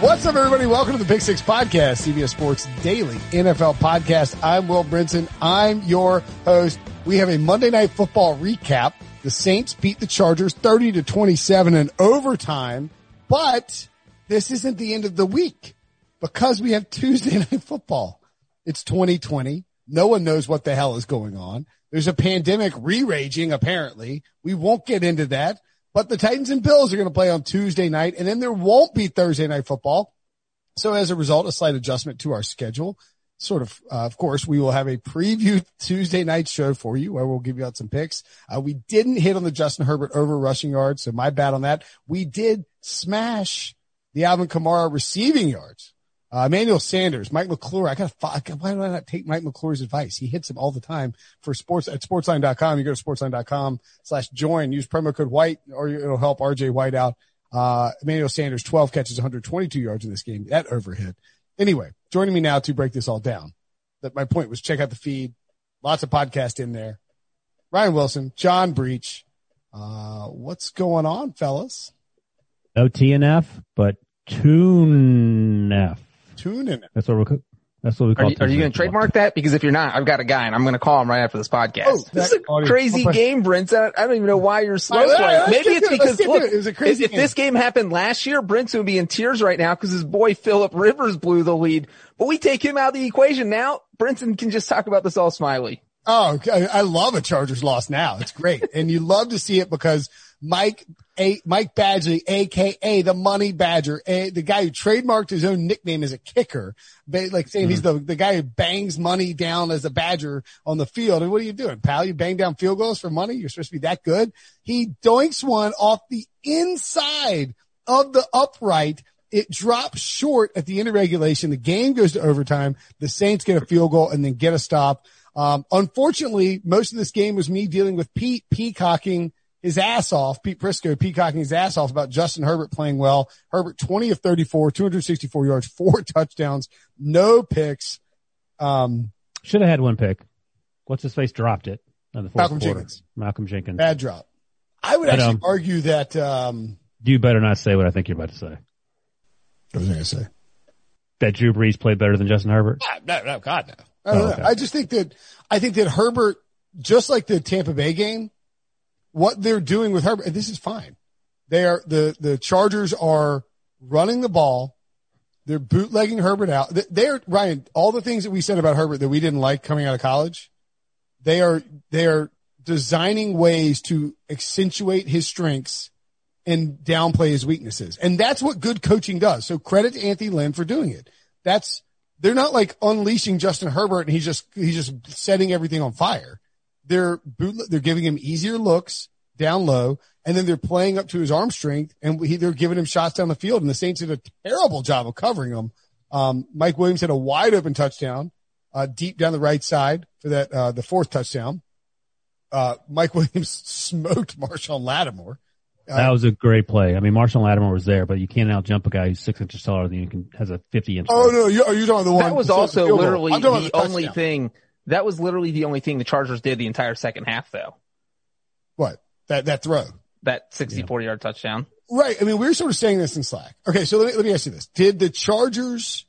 What's up, everybody? Welcome to the Pick Six Podcast, CBS Sports Daily NFL Podcast. I'm Will Brinson. I'm your host. We have a Monday Night Football recap. The Saints beat the Chargers 30 to 27 in overtime, but this isn't the end of the week because we have Tuesday Night Football. It's 2020. No one knows what the hell is going on. There's a pandemic re-raging, apparently. We won't get into that. But the Titans and Bills are going to play on Tuesday night, and then there won't be Thursday night football. So as a result, a slight adjustment to our schedule. Sort of, uh, of course, we will have a preview Tuesday night show for you where we'll give you out some picks. Uh, we didn't hit on the Justin Herbert over rushing yards, so my bad on that. We did smash the Alvin Kamara receiving yards. Uh, Emmanuel Sanders, Mike McClure. I got to, why do I not take Mike McClure's advice? He hits him all the time for sports at sportsline.com. You go to sportsline.com slash join, use promo code white or it'll help RJ White out. Uh, Emmanuel Sanders, 12 catches, 122 yards in this game. That overhit. Anyway, joining me now to break this all down. That my point was check out the feed. Lots of podcast in there. Ryan Wilson, John Breech. Uh, what's going on, fellas? No TNF, but TuneF. Tuning. That's what we're. That's what we call. Are you, are you going to trademark that? Because if you're not, I've got a guy, and I'm going to call him right after this podcast. Oh, this is a audio. crazy audio. game, Brent. I don't even know why you're slow. Right, right, Maybe it's because look, it. It if, if this game happened last year, Brent's would be in tears right now because his boy Philip Rivers blew the lead. But we take him out of the equation now. Brinson can just talk about this all smiley. Oh, I love a Chargers loss now. It's great, and you love to see it because Mike a, Mike Badgley, aka the Money Badger, a, the guy who trademarked his own nickname as a kicker, like saying mm-hmm. he's the the guy who bangs money down as a Badger on the field. And what are you doing, pal? You bang down field goals for money? You're supposed to be that good. He doinks one off the inside of the upright. It drops short at the end of regulation. The game goes to overtime. The Saints get a field goal and then get a stop. Um, unfortunately, most of this game was me dealing with Pete peacocking his ass off, Pete Prisco peacocking his ass off about Justin Herbert playing well. Herbert 20 of 34, 264 yards, four touchdowns, no picks. Um, should have had one pick. What's his face dropped it in the fourth Malcolm quarter. Jenkins. Malcolm Jenkins. Bad drop. I would but, actually um, argue that, um, you better not say what I think you're about to say. What was I going to say? That Drew Brees played better than Justin Herbert? No, no, God, no. I, oh, okay. I just think that, I think that Herbert, just like the Tampa Bay game, what they're doing with Herbert, and this is fine. They are the the Chargers are running the ball. They're bootlegging Herbert out. They're Ryan. All the things that we said about Herbert that we didn't like coming out of college, they are they are designing ways to accentuate his strengths and downplay his weaknesses. And that's what good coaching does. So credit to Anthony Lynn for doing it. That's they're not like unleashing Justin Herbert and he's just he's just setting everything on fire they're they're giving him easier looks down low, and then they're playing up to his arm strength, and he, they're giving him shots down the field. And the Saints did a terrible job of covering him. Um, Mike Williams had a wide open touchdown, uh, deep down the right side for that uh, the fourth touchdown. Uh, Mike Williams smoked Marshon Lattimore. Uh, that was a great play. I mean, Marshon Lattimore was there, but you can't out jump a guy who's six inches taller than you can has a fifty inch. Oh no, you, are you talking the one that was also literally the, the only thing that was literally the only thing the Chargers did the entire second half, though. What? That that throw. That 60 40 yard touchdown. Right. I mean, we were sort of saying this in Slack. Okay. So let me, let me ask you this. Did the Chargers,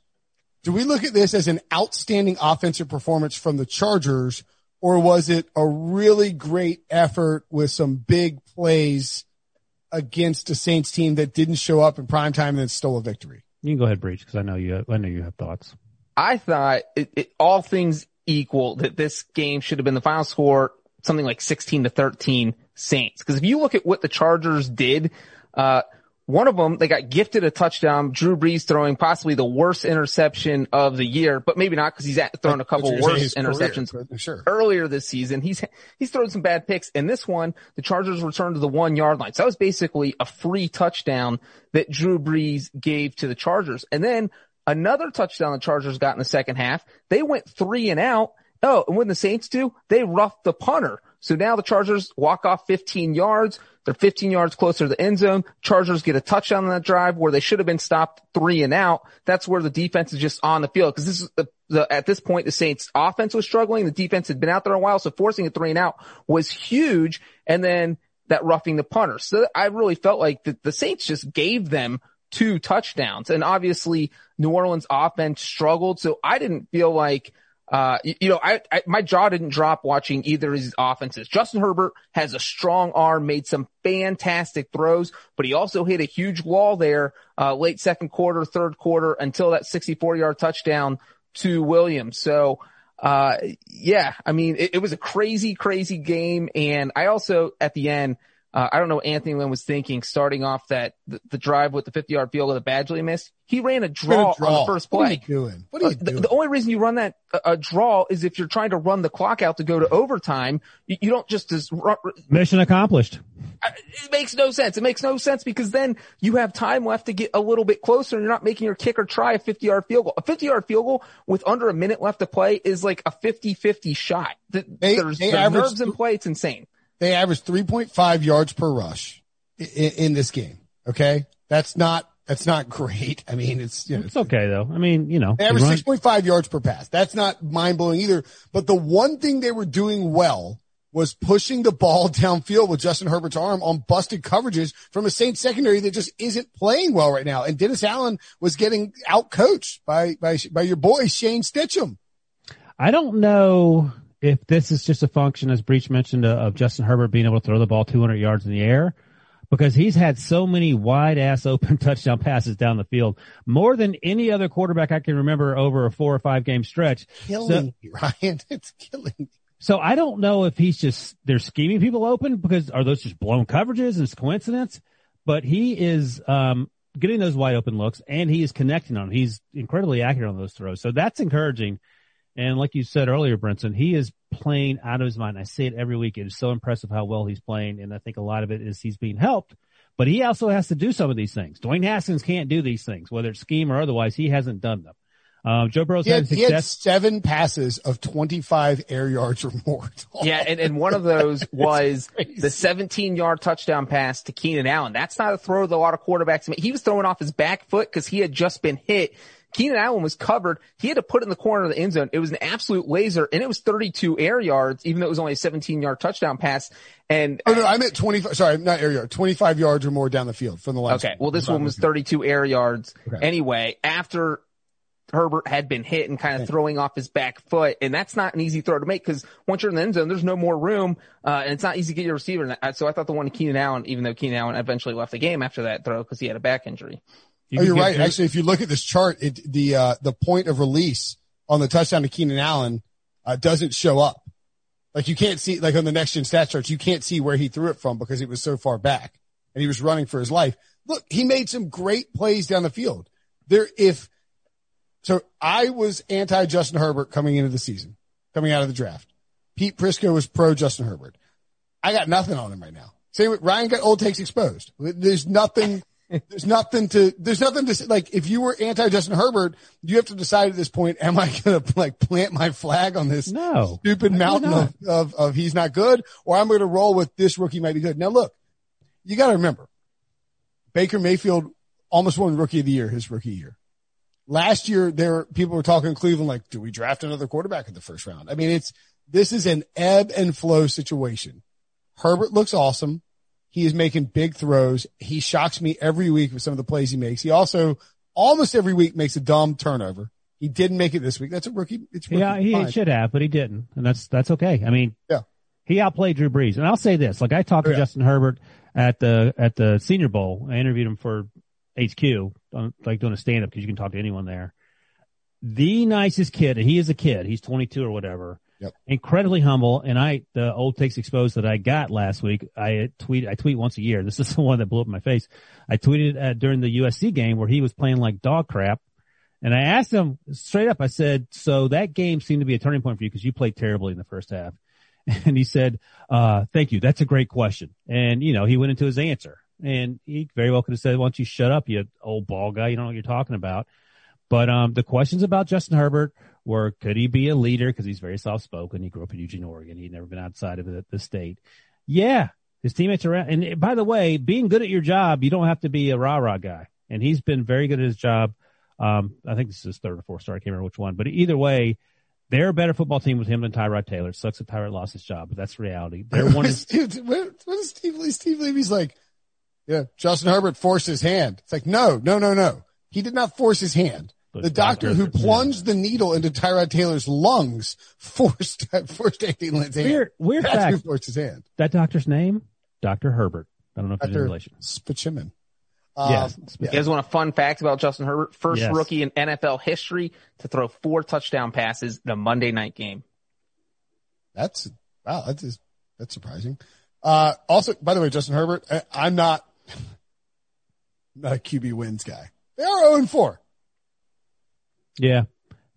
do we look at this as an outstanding offensive performance from the Chargers or was it a really great effort with some big plays against a Saints team that didn't show up in prime time and then stole a victory? You can go ahead, Breech, because I know you. I know you have thoughts. I thought it, it, all things equal that this game should have been the final score something like 16 to 13 Saints. Because if you look at what the Chargers did, uh, one of them, they got gifted a touchdown. Drew Brees throwing possibly the worst interception of the year, but maybe not because he's thrown a couple worse interceptions career, sure. earlier this season. He's, he's thrown some bad picks. And this one, the Chargers returned to the one yard line. So that was basically a free touchdown that Drew Brees gave to the Chargers. And then another touchdown the Chargers got in the second half. They went three and out. Oh, and when the Saints do, they roughed the punter. So now the Chargers walk off 15 yards. They're 15 yards closer to the end zone. Chargers get a touchdown on that drive where they should have been stopped three and out. That's where the defense is just on the field because this is the, the, at this point the Saints offense was struggling. The defense had been out there a while. So forcing a three and out was huge. And then that roughing the punter. So I really felt like the, the Saints just gave them two touchdowns and obviously New Orleans offense struggled. So I didn't feel like uh, you, you, know, I, I, my jaw didn't drop watching either of these offenses. Justin Herbert has a strong arm, made some fantastic throws, but he also hit a huge wall there, uh, late second quarter, third quarter until that 64 yard touchdown to Williams. So, uh, yeah, I mean, it, it was a crazy, crazy game. And I also, at the end, uh, I don't know what Anthony Lynn was thinking starting off that the, the drive with the 50 yard field goal that Badgley missed. He ran a draw, a draw, on the first play. What are you doing? What are you uh, doing? The, the, only reason you run that a draw is if you're trying to run the clock out to go to overtime. You, you don't just just run, mission accomplished. It makes no sense. It makes no sense because then you have time left to get a little bit closer and you're not making your kicker try a 50 yard field goal. A 50 yard field goal with under a minute left to play is like a 50-50 shot. They, there's, they there's nerves in play. It's insane. They averaged 3.5 yards per rush in, in, this game. Okay. That's not, that's not great. I mean, it's, you know, it's okay though. I mean, you know, they averaged 6.5 yards per pass. That's not mind blowing either. But the one thing they were doing well was pushing the ball downfield with Justin Herbert's arm on busted coverages from a Saints secondary that just isn't playing well right now. And Dennis Allen was getting out coached by, by, by your boy Shane Steichen. I don't know if this is just a function, as Breech mentioned, uh, of Justin Herbert being able to throw the ball 200 yards in the air, because he's had so many wide ass open touchdown passes down the field, more than any other quarterback I can remember over a four or five game stretch. Killing so, Ryan. It's killing So I don't know if he's just, they're scheming people open because are those just blown coverages and it's coincidence? But he is, um, getting those wide open looks and he is connecting on them. He's incredibly accurate on those throws. So that's encouraging. And like you said earlier, Brinson, he is playing out of his mind. I say it every week. It is so impressive how well he's playing. And I think a lot of it is he's being helped, but he also has to do some of these things. Dwayne Haskins can't do these things, whether it's scheme or otherwise. He hasn't done them. Um, Joe Burrow's he had, he had seven passes of 25 air yards or more. yeah. And, and one of those was the 17 yard touchdown pass to Keenan Allen. That's not a throw that a lot of quarterbacks make. He was throwing off his back foot because he had just been hit Keenan Allen was covered. He had to put it in the corner of the end zone. It was an absolute laser and it was 32 air yards, even though it was only a 17 yard touchdown pass. And oh no, I meant 25, sorry, not air yard, 25 yards or more down the field from the last. Okay. Well, this one was 32 air yards okay. anyway, after Herbert had been hit and kind of throwing off his back foot. And that's not an easy throw to make because once you're in the end zone, there's no more room. Uh, and it's not easy to get your receiver. So I thought the one to Keenan Allen, even though Keenan Allen eventually left the game after that throw because he had a back injury. You oh, you're right. Actually, if you look at this chart, it, the uh, the point of release on the touchdown to Keenan Allen uh, doesn't show up. Like you can't see, like on the next gen stat charts, you can't see where he threw it from because it was so far back and he was running for his life. Look, he made some great plays down the field. There, if so, I was anti Justin Herbert coming into the season, coming out of the draft. Pete Prisco was pro Justin Herbert. I got nothing on him right now. Same with Ryan got old takes exposed. There's nothing there's nothing to, there's nothing to, like, if you were anti Justin Herbert, you have to decide at this point, am I going to like plant my flag on this no, stupid mountain of, of, of he's not good or I'm going to roll with this rookie might be good. Now look, you got to remember Baker Mayfield almost won rookie of the year, his rookie year. Last year, there people were talking in Cleveland like, do we draft another quarterback in the first round? I mean, it's, this is an ebb and flow situation. Herbert looks awesome. He is making big throws. He shocks me every week with some of the plays he makes. He also almost every week makes a dumb turnover. He didn't make it this week. That's a rookie. It's rookie yeah, he should have, but he didn't, and that's that's okay. I mean, yeah, he outplayed Drew Brees. And I'll say this: like I talked to oh, yeah. Justin Herbert at the at the Senior Bowl. I interviewed him for HQ, like doing a stand up because you can talk to anyone there. The nicest kid, and he is a kid. He's 22 or whatever. Yep. Incredibly humble. And I, the old takes exposed that I got last week, I tweet, I tweet once a year. This is the one that blew up my face. I tweeted at, during the USC game where he was playing like dog crap. And I asked him straight up, I said, so that game seemed to be a turning point for you because you played terribly in the first half. And he said, uh, thank you. That's a great question. And, you know, he went into his answer and he very well could have said, why don't you shut up, you old ball guy? You don't know what you're talking about. But, um, the questions about Justin Herbert were, could he be a leader? Cause he's very soft spoken. He grew up in Eugene, Oregon. He'd never been outside of the, the state. Yeah. His teammates are, and by the way, being good at your job, you don't have to be a rah rah guy. And he's been very good at his job. Um, I think this is his third or fourth star. I can't remember which one, but either way, they're a better football team with him than Tyrod Taylor. Sucks that Tyrod lost his job, but that's reality. They're one. Steve, what is Steve Lee? Steve Levy's like, yeah, Justin Herbert forced his hand. It's like, no, no, no, no. He did not force his hand. But the doctor, who plunged yeah. the needle into Tyrod Taylor's lungs forced forced Andy Lynn's hand. Weird, weird That's fact. Who forced his hand. That doctor's name, Doctor Herbert. I don't know if Dr. it's in relation. Spachiman. Yes. Um, you guys want a fun fact about Justin Herbert? First yes. rookie in NFL history to throw four touchdown passes in a Monday night game. That's wow. That is that's surprising. Uh, also, by the way, Justin Herbert, I, am not not a QB wins guy. They are 0 4. Yeah,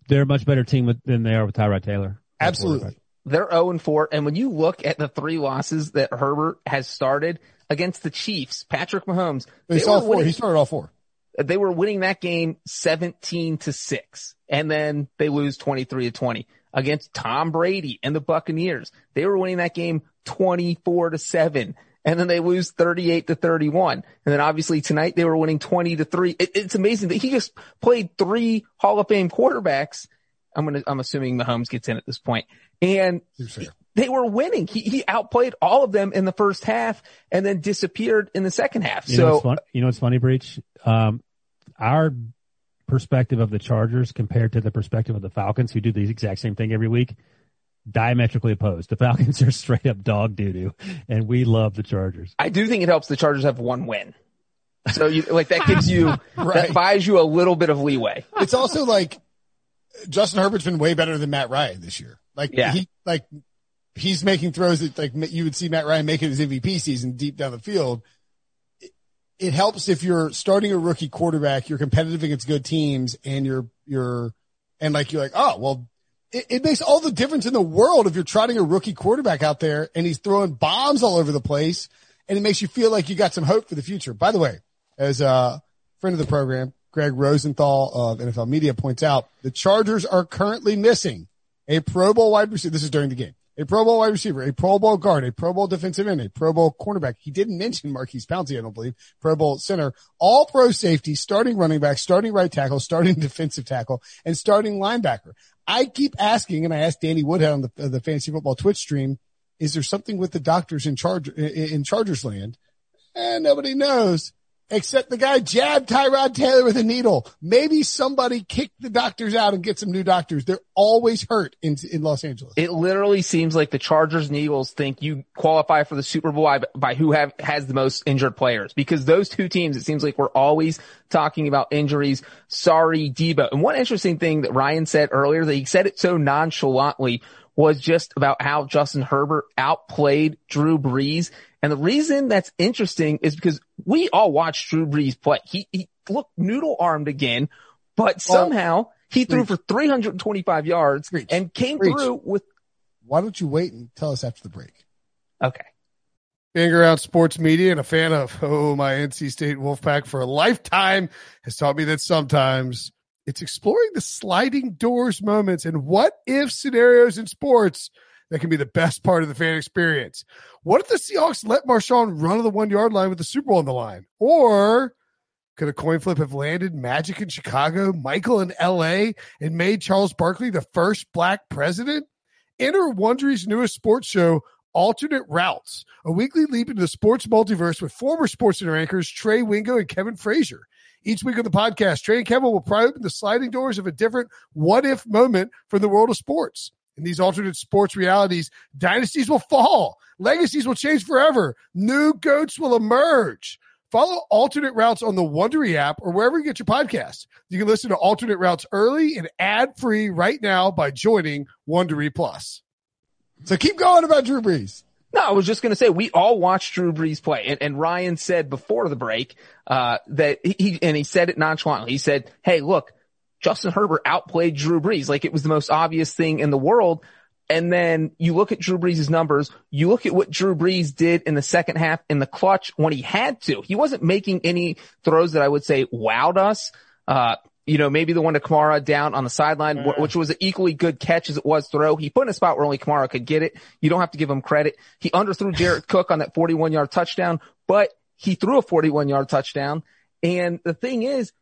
they're a much better team with, than they are with Tyrod Taylor. Absolutely. They're 0 and 4. And when you look at the three losses that Herbert has started, against the Chiefs, Patrick Mahomes. They, saw four. Winning, he started all four. They were winning that game 17 to 6 and then they lose 23 to 20 against Tom Brady and the Buccaneers. They were winning that game 24 to 7 and then they lose 38 to 31. And then obviously tonight they were winning 20 to 3. It, it's amazing that he just played three Hall of Fame quarterbacks. I'm going to, I'm assuming Mahomes gets in at this. And they were winning. He, he outplayed all of them in the first half and then disappeared in the second half. You so, know what's fun, you know what's funny, Breech. Um, our perspective of the Chargers compared to the perspective of the Falcons, who do the exact same thing every week, diametrically opposed. The Falcons are straight up dog doo doo, and we love the Chargers. I do think it helps the Chargers have one win. So you, like that gives you, right. that buys you a little bit of leeway. It's also like Justin Herbert's been way better than Matt Ryan this year. Like yeah. he, like he's making throws that like you would see Matt Ryan making his MVP season deep down the field. It, helps if you're starting a rookie quarterback, you're competitive against good teams and you're, you're, and like, you're like, oh, well, it, it makes all the difference in the world if you're trotting a rookie quarterback out there and he's throwing bombs all over the place and it makes you feel like you got some hope for the future. By the way, as a friend of the program, Greg Rosenthal of NFL Media points out, the Chargers are currently missing a Pro Bowl wide receiver. This is during the game a Pro Bowl wide receiver, a Pro Bowl guard, a Pro Bowl defensive end, a Pro Bowl cornerback. He didn't mention Maurkice Pouncey, I don't believe. Pro Bowl center, all pro safety, starting running back, starting right tackle, starting defensive tackle, and starting linebacker. I keep asking, and I asked Danny Woodhead on the, uh, the fantasy football Twitch stream, is there something with the doctors in charge in, in Chargers land? And nobody knows except the guy jabbed Tyrod Taylor with a needle. Maybe somebody kicked the doctors out and get some new doctors. They're always hurt in, in Los Angeles. It literally seems like the Chargers and Eagles think you qualify for the Super Bowl by, by who have, has the most injured players because those two teams, it seems like we're always talking about injuries. Sorry, Debo. And one interesting thing that Ryan said earlier that he said it so nonchalantly was just about how Justin Herbert outplayed Drew Brees. And the reason that's interesting is because we all watched Drew Brees play. He, he looked noodle armed again, but somehow he threw for 325 yards and came through with. Why don't you wait and tell us after the break? Okay. Being around sports media and a fan of, oh, my NC State Wolfpack for a lifetime has taught me that sometimes it's exploring the sliding doors moments and what if scenarios in sports that can be the best part of the fan experience. What if the Seahawks let Marshawn run to the one yard line with the Super Bowl on the line? Or could a coin flip have landed Magic in Chicago, Michael in LA, and made Charles Barkley the first black president? Enter Wondery's newest sports show, Alternate Routes, a weekly leap into the sports multiverse with former sports center anchors Trey Wingo and Kevin Frazier. Each week on the podcast, Trey and Kevin will pry open the sliding doors of a different what if moment from the world of sports. In these alternate sports realities, dynasties will fall, legacies will change forever, new goats will emerge. Follow alternate routes on the Wondery app or wherever you get your podcasts. You can listen to alternate routes early and ad free right now by joining Wondery Plus. So keep going about Drew Brees. No, I was just going to say we all watched Drew Brees play, and, and Ryan said before the break uh, that he and he said it nonchalantly. He said, "Hey, look, Justin Herbert outplayed Drew Brees like it was the most obvious thing in the world." And then you look at Drew Brees' numbers. You look at what Drew Brees did in the second half in the clutch when he had to. He wasn't making any throws that I would say wowed us. Uh, you know, maybe the one to Kamara down on the sideline, yeah. which was an equally good catch as it was throw. He put in a spot where only Kamara could get it. You don't have to give him credit. He underthrew Jared Cook on that 41 yard touchdown, but he threw a 41 yard touchdown. And the thing is,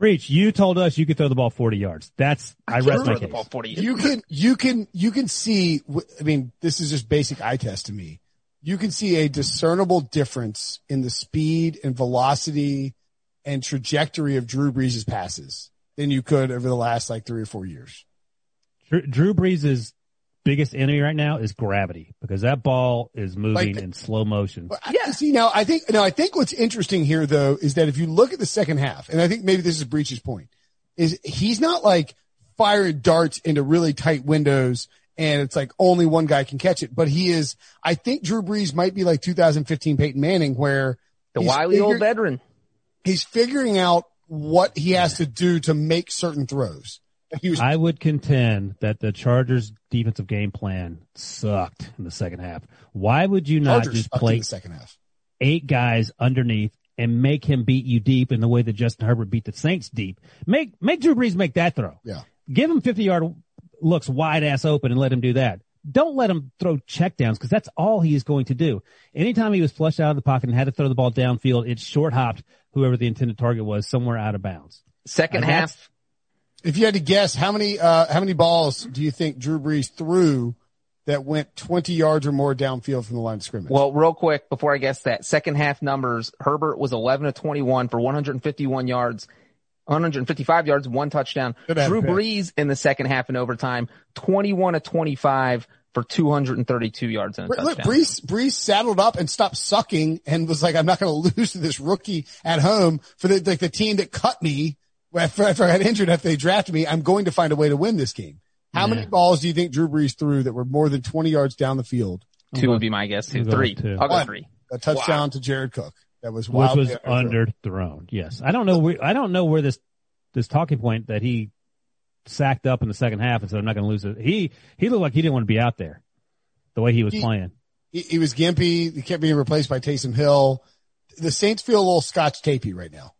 Breech, you told us you could throw the ball 40 yards. That's, I, I rest my case. 40 yards You can, you can, you can see, I mean, this is just basic eye test to me. You can see a discernible difference in the speed and velocity and trajectory of Drew Brees' passes than you could over the last like three or four years. Drew, Drew Brees' biggest enemy right now is gravity because that ball is moving like, in slow motion. Yeah. See now, I think now I think what's interesting here though is that if you look at the second half, and I think maybe this is Breech's point, is he's not like firing darts into really tight windows and it's like only one guy can catch it. But he is, I think Drew Brees might be like 2015 Peyton Manning where the wily figured, old veteran. He's figuring out what he has to do to make certain throws. Was, I would contend that the Chargers defensive game plan sucked in the second half. Why would you not Chargers just play second half eight guys underneath and make him beat you deep in the way that Justin Herbert beat the Saints deep? Make make Drew Brees make that throw. Yeah. Give him 50 yard looks wide ass open and let him do that. Don't let him throw checkdowns because that's all he is going to do. Anytime he was flushed out of the pocket and had to throw the ball downfield, it short hopped whoever the intended target was somewhere out of bounds. Second half, if you had to guess, how many uh, how many balls do you think Drew Brees threw that went 20 yards or more downfield from the line of scrimmage? Well, real quick before I guess that second half numbers, Herbert was 11 to 21 for 151 yards, 155 yards, one touchdown. Drew Brees in the second half in overtime, 21 to 25 for 232 yards and a touchdown. Look, Brees, Brees saddled up and stopped sucking and was like, I'm not going to lose to this rookie at home for the, like the team that cut me after, after I got injured, after they drafted me, I'm going to find a way to win this game. How yeah. many balls do you think Drew Brees threw that were more than 20 yards down the field? Two would be my guess. Two, three. Two. I'll go three. A touchdown wow. to Jared Cook. That was which was underthrown. Yes, I don't know. Where, I don't know where this this talking point that he sacked up in the second half and said I'm not going to lose it. He he looked like he didn't want to be out there the way he was he, playing. He, he was gimpy. He kept being replaced by Taysom Hill. The Saints feel a little scotch tapey right now.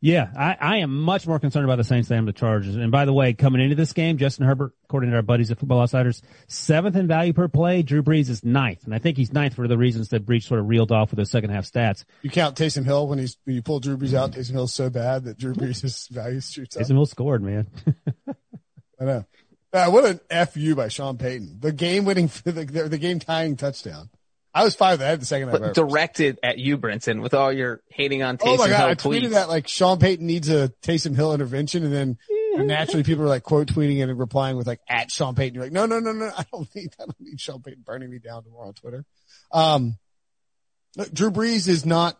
Yeah, I, I am much more concerned about the Saints than the Chargers. And by the way, coming into this game, Justin Herbert, according to our buddies at Football Outsiders, seventh in value per play. Drew Brees is ninth, and I think he's ninth for the reasons that Breech sort of reeled off with those second half stats. You count Taysom Hill when he's when you pull Drew Brees out. Taysom Hill's so bad that Drew Brees' value shoots up. Taysom Hill scored, man. I know. Uh, what an fu by Sean Payton. The game winning, the, the game tying touchdown. I was five. I had the second half. Directed at you, Brinson, with all your hating on Taysom Hill. Oh my god! Hill I tweeted tweets. that like Sean Payton needs a Taysom Hill intervention, and then naturally people are like quote tweeting and replying with like at Sean Payton. You're like, no, no, no, no. I don't need. That. I don't need Sean Payton burning me down tomorrow on Twitter. Um, look, Drew Brees is not.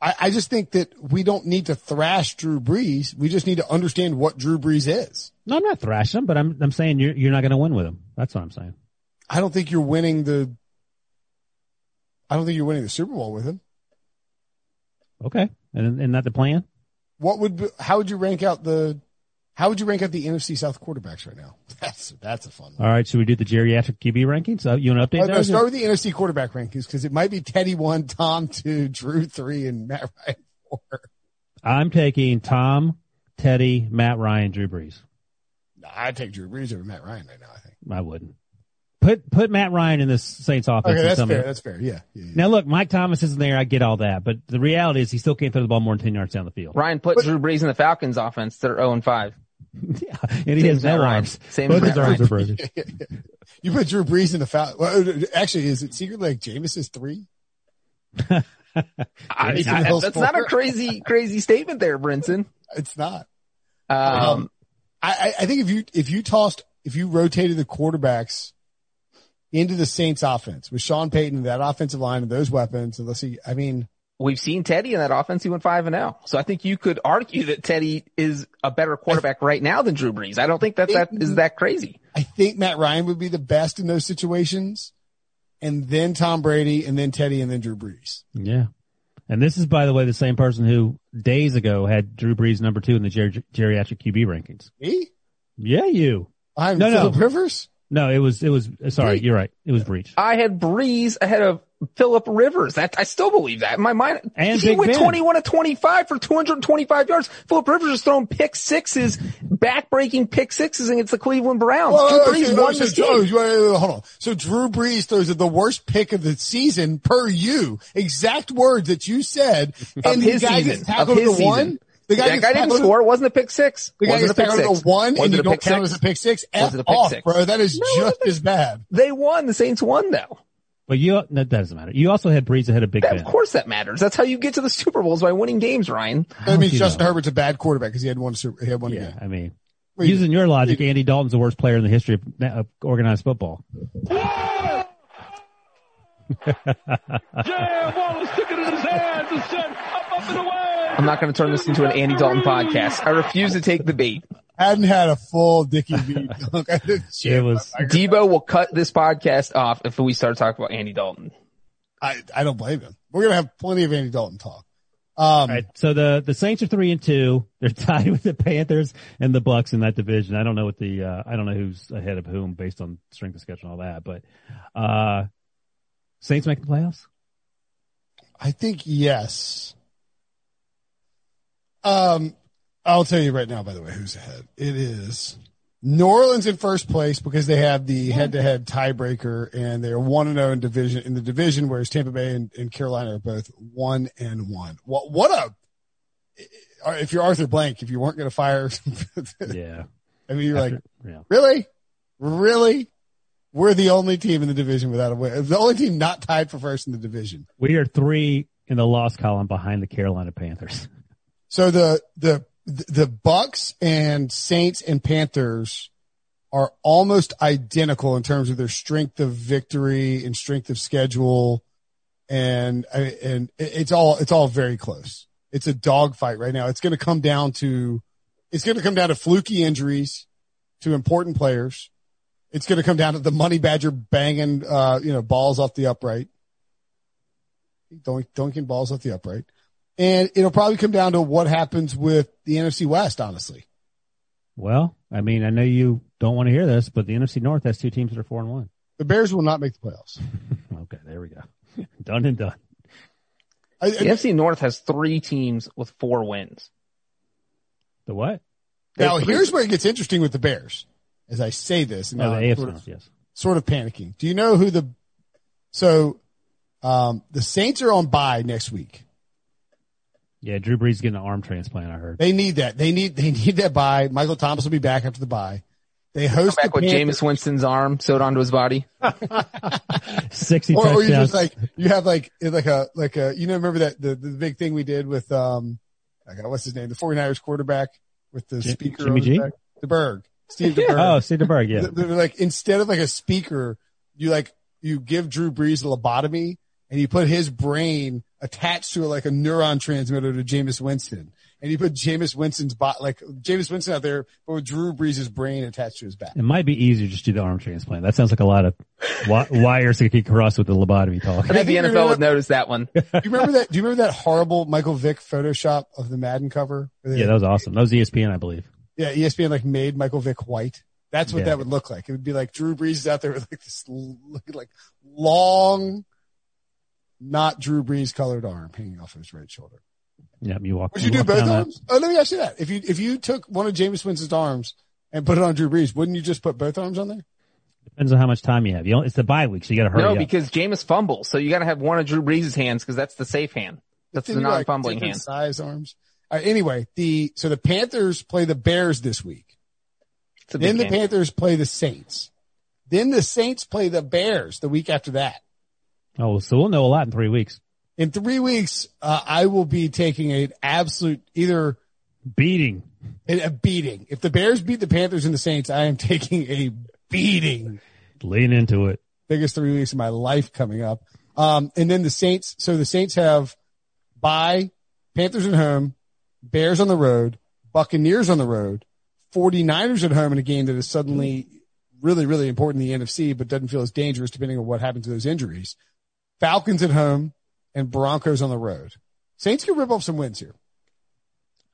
I, I just think that we don't need to thrash Drew Brees. We just need to understand what Drew Brees is. No, I'm not thrashing him, but I'm I'm saying you're you're not going to win with him. That's what I'm saying. I don't think you're winning the I don't think you're winning the Super Bowl with him. Okay, and and that the plan? What would be, how would you rank out the how would you rank out the NFC South quarterbacks right now? That's that's a fun. One. All right, should we do the geriatric QB rankings? Uh, you want to update? Oh, no, start with the NFC quarterback rankings because it might be Teddy one, Tom two, Drew three, and Matt Ryan four. I'm taking Tom, Teddy, Matt Ryan, Drew Brees. I'd take Drew Brees over Matt Ryan right now. I think I wouldn't. Put put Matt Ryan in the Saints offense. Okay, that's fair. That's fair. Yeah, yeah, yeah, Now look, Mike Thomas isn't there. I get all that, but the reality is he still can't throw the ball more than ten yards down the field. Ryan put but, Drew Brees in the Falcons offense. They're zero and five. yeah, and he has no arms. Same as arms are broken. you put Drew Brees in the foul. Well, actually, is it secretly like Jameis's three? I, I, that's not a crazy, crazy statement there, Brinson. It's not. Um, um I, I think if you, if you tossed, if you rotated the quarterbacks into the Saints offense with Sean Payton, that offensive line and those weapons, and let's see, I mean, we've seen Teddy in that offense. He went five and out. So I think you could argue that Teddy is a better quarterback right now than Drew Brees. I don't think that that is that crazy. I think Matt Ryan would be the best in those situations and then Tom Brady and then Teddy and then Drew Brees. Yeah. And this is, by the way, the same person who days ago had Drew Brees number two in the ger- geriatric QB rankings. Me? Yeah, you. I'm no, Philip no. Rivers. No, it was, it was, uh, sorry, you're right. It was Breech. I had Brees ahead of Philip Rivers. That, I still believe that in my mind. And he Big went ben. 21 to 25 for 225 yards. Philip Rivers is throwing pick sixes, back-breaking pick sixes against the Cleveland Browns. Whoa, Drew Brees won this game. hold on. So Drew Brees throws the worst pick of the season per you. Exact words that you said. And of his the guy season. tackled of his the one. The guy, that guy didn't score. It wasn't a pick six. The guy wasn't gets tackled a one wasn't and you don't count six? as a pick six. F a pick off, six. bro. That is no, just as bad. They won. The Saints won though. But you, that doesn't matter. You also had Brees ahead of Big that, Ben. Of course that matters. That's how you get to the Super Bowls by winning games, Ryan. That means Justin know? Herbert's a bad quarterback because he had one, he had one yeah, game. I mean, using your logic, Andy Dalton's the worst player in the history of uh, organized football. Jam Wallace took it in his hands and said, up, up and away. I'm not going to turn this into an Andy Dalton podcast. I refuse to take the bait. Hadn't had a full Dickie V. it was Debo will cut this podcast off if we start talking about Andy Dalton. I, I don't blame him. We're gonna have plenty of Andy Dalton talk. Um, right, so the the Saints are three and two. They're tied with the Panthers and the Bucs in that division. I don't know what the uh, I don't know who's ahead of whom based on strength of schedule and all that, but uh, Saints make the playoffs. I think yes. Um, I'll tell you right now, by the way, who's ahead. It is New Orleans in first place because they have the head-to-head tiebreaker, and they're one and zero oh in division in the division, whereas Tampa Bay and, and Carolina are both one and one. What what a if you're Arthur Blank, if you weren't going to fire, yeah. I mean, you're After, like, yeah. really, really, we're the only team in the division without a win. The only team not tied for first in the division. We are three in the loss column behind the Carolina Panthers. So the the the Bucs and Saints and Panthers are almost identical in terms of their strength of victory and strength of schedule, and and it's all it's all very close. It's a dogfight right now. It's going to come down to it's going to come down to fluky injuries to important players. It's going to come down to the money badger banging, uh, you know, balls off the upright, dunking balls off the upright. And it'll probably come down to what happens with the NFC West, honestly. Well, I mean, I know you don't want to hear this, but the NFC North has two teams that are four and one. The Bears will not make the playoffs. okay, there we go. done and done. I, I, the NFC North has three teams with four wins. The what? Now, here's where it gets interesting with the Bears. As I say this, and oh, the sort, of, yes. sort of panicking. Do you know who the so um, the Saints are on bye next week. Yeah, Drew Brees getting an arm transplant. I heard they need that. They need they need that bye. Michael Thomas will be back after the bye. They host Come back the with Jameis Winston's arm sewed onto his body. Sixty or, or you just like you have like like a like a you know remember that the, the big thing we did with um I got, what's his name the 49ers quarterback with the Jim, speaker Jimmy G the, the Berg Steve DeBerg. oh Steve DeBerg yeah they're like instead of like a speaker you like you give Drew Brees a lobotomy and you put his brain attached to like a neuron transmitter to Jameis Winston. And you put Jameis Winston's bot, like Jameis Winston out there, but with Drew Brees' brain attached to his back. It might be easier just to do the arm transplant. That sounds like a lot of wires that get crossed with the lobotomy talk. I think the NFL would notice that one. do you remember that? Do you remember that horrible Michael Vick Photoshop of the Madden cover? Yeah, that was awesome. That was ESPN, I believe. Yeah, ESPN like made Michael Vick white. That's what yeah. that would look like. It would be like Drew Brees is out there with like this like long not Drew Brees colored arm hanging off his right shoulder. Yeah, you walk. Would you, do both arms? That. Oh, let me ask you that. If you if you took one of Jameis Winston's arms and put it on Drew Brees, wouldn't you just put both arms on there? Depends on how much time you have. You know, it's the bye week, so you got to hurry. No, up. because Jameis fumbles, so you got to have one of Drew Brees' hands because that's the safe hand. That's the non-fumbling like hand. Size arms. anyway, the so the Panthers play the Bears this week. Then the Panthers play the Saints. Then the Saints play the Bears the week after that. Oh, so we'll know a lot in three weeks. In three weeks, uh, I will be taking an absolute either beating, a, beating. If the Bears beat the Panthers and the Saints, I am taking a beating. Lean into it. Biggest three weeks of my life coming up. Um, and then the Saints. So the Saints have by Panthers at home, Bears on the road, Buccaneers on the road, 49ers at home in a game that is suddenly really, really important in the NFC, but doesn't feel as dangerous depending on what happens to those injuries. Falcons at home and Broncos on the road. Saints can rip off some wins here.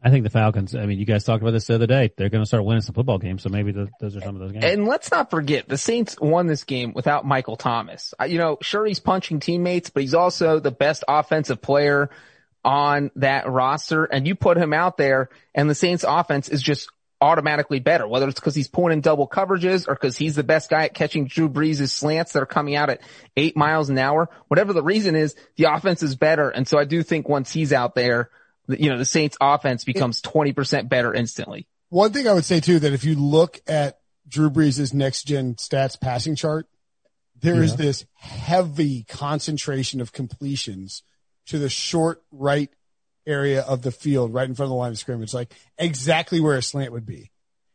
I think the Falcons, I mean, you guys talked about this the other day. They're going to start winning some football games. So maybe the, those are some of those games. And let's not forget the Saints won this game without Michael Thomas. You know, sure, he's punching teammates, but he's also the best offensive player on that roster. And you put him out there and the Saints offense is just automatically better, whether it's because he's pulling in double coverages or because he's the best guy at catching Drew Brees' slants that are coming out at eight miles an hour. Whatever the reason is, the offense is better. And so I do think once he's out there, you know, the Saints offense becomes 20% better instantly. One thing I would say too, that if you look at Drew Brees' next gen stats passing chart, there yeah. is this heavy concentration of completions to the short right area of the field, right in front of the line of scrimmage, like exactly where a slant would be.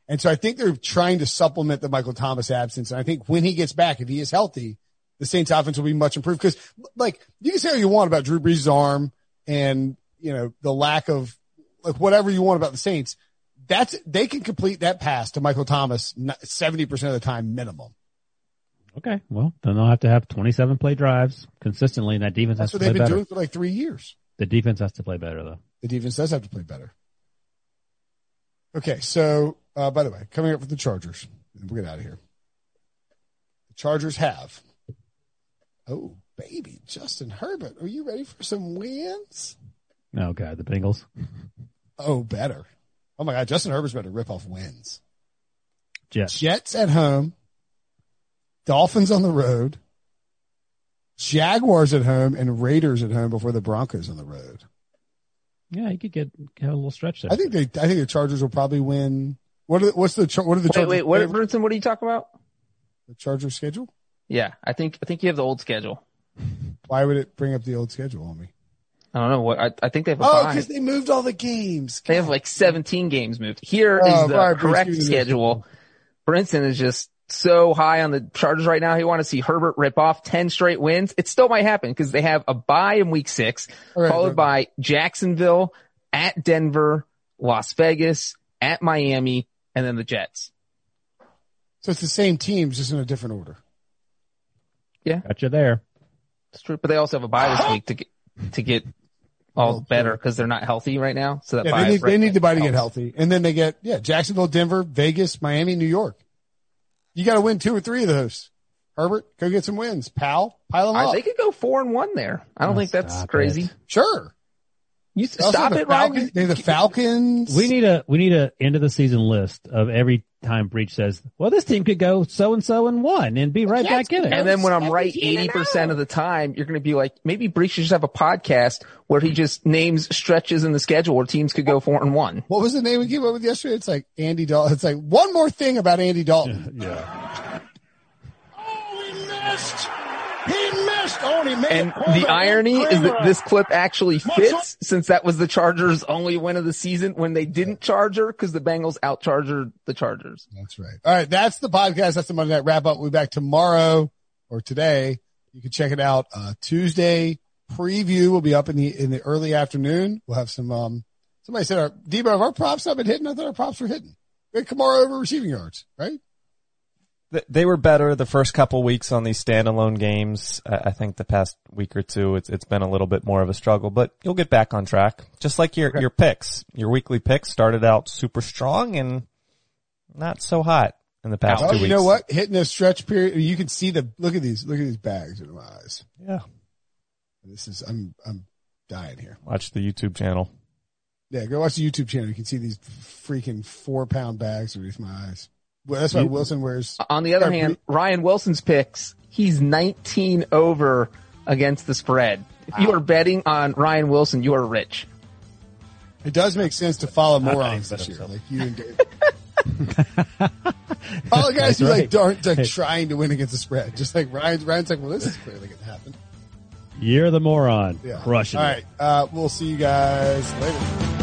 And so I think they're trying to supplement the Michael Thomas absence. And I think when he gets back, if he is healthy, the Saints offense will be much improved. Cause like you can say what you want about Drew Brees' arm and you know, the lack of like whatever you want about the Saints, that's, they can complete that pass to Michael Thomas 70% of the time minimum. Okay. Well, then they'll have to have 27 play drives consistently and that defense that's has to play. That's what they've been doing for like three years. The defense has to play better though. The defense does have to play better. Okay. So, uh, by the way, coming up with the Chargers, we'll get out of here. The Chargers have, oh, baby, Justin Herbert. Are you ready for some wins? Oh God, the Bengals. Oh, better. Oh my God, Justin Herbert's better rip off wins. Jets. Jets at home. Dolphins on the road. Jaguars at home and Raiders at home before the Broncos on the road. Yeah, you could get have a little stretch there. I think they. I think the Chargers will probably win. What are the, what's the what are the Chargers? Wait, wait, what, Brinson, what are you talking about? The Chargers schedule? Yeah, I think I think you have the old schedule. Why would it bring up the old schedule on me? I don't know what I, I think they have. A oh, because they moved all the games. God. They have like 17 games moved. Here oh, is the right, correct schedule. Brinson is just so high on the Chargers right now. He want to see Herbert rip off 10 straight wins. It still might happen because they have a bye in week six, right, followed right. by Jacksonville, at Denver, Las Vegas, at Miami, and then the Jets. So it's the same teams, just in a different order. Yeah. Got you there. It's true. But they also have a bye this week to get, to get all oh, better because they're not healthy right now. So that yeah, they need, right they need the bye to get healthy. And then they get, yeah, Jacksonville, Denver, Vegas, Miami, New York. You got to win two or three of those. Herbert, go get some wins. Pal, pile them up. They could go four and one there. I don't oh, think that's crazy. It. Sure. You stop it, Ryan. They're the Falcons. We need a we need a end of the season list of every time Breech says, "Well, this team could go so and so and one and be right back in it." And then when I'm right eighty percent of the time, you're going to be like, maybe Breech should just have a podcast where he just names stretches in the schedule where teams could go four and one. What was the name we came up with yesterday? It's like Andy Dalton. It's like one more thing about Andy Dalton. Yeah. yeah. Oh, we missed. He missed. He and the irony is that this clip actually fits since that was the Chargers' only win of the season when they didn't charge her because the Bengals out Charger the Chargers. That's right. All right. That's the podcast. That's the Monday Night Wrap Up. We'll be back tomorrow or today. You can check it out. Uh, Tuesday preview will be up in the, in the early afternoon. We'll have some, um, somebody said our, Debo, have our props not been hitting? I thought our props were hitting. We had Kamara over receiving yards, right? They were better the first couple weeks on these standalone games. I think the past week or two, it's it's been a little bit more of a struggle, but you'll get back on track. Just like your your picks, your weekly picks started out super strong and not so hot in the past oh, two you weeks. You know what? Hitting a stretch period, you can see the look at these look at these bags in my eyes. Yeah, this is I'm I'm dying here. Watch the YouTube channel. Yeah, go watch the YouTube channel. You can see these freaking four pound bags underneath my eyes. Well, that's why Wilson wears. On the other hand, Ryan Wilson's picks, he's 19 over against the spread. If you are betting on Ryan Wilson, you are rich. It does make sense to follow morons this year, like you and Dave. All the guys who right. like aren't like trying to win against the spread. Just like Ryan, Ryan's like, well, this is clearly going to happen. You're the moron. Yeah. Crushing All right. Uh, we'll see you guys later.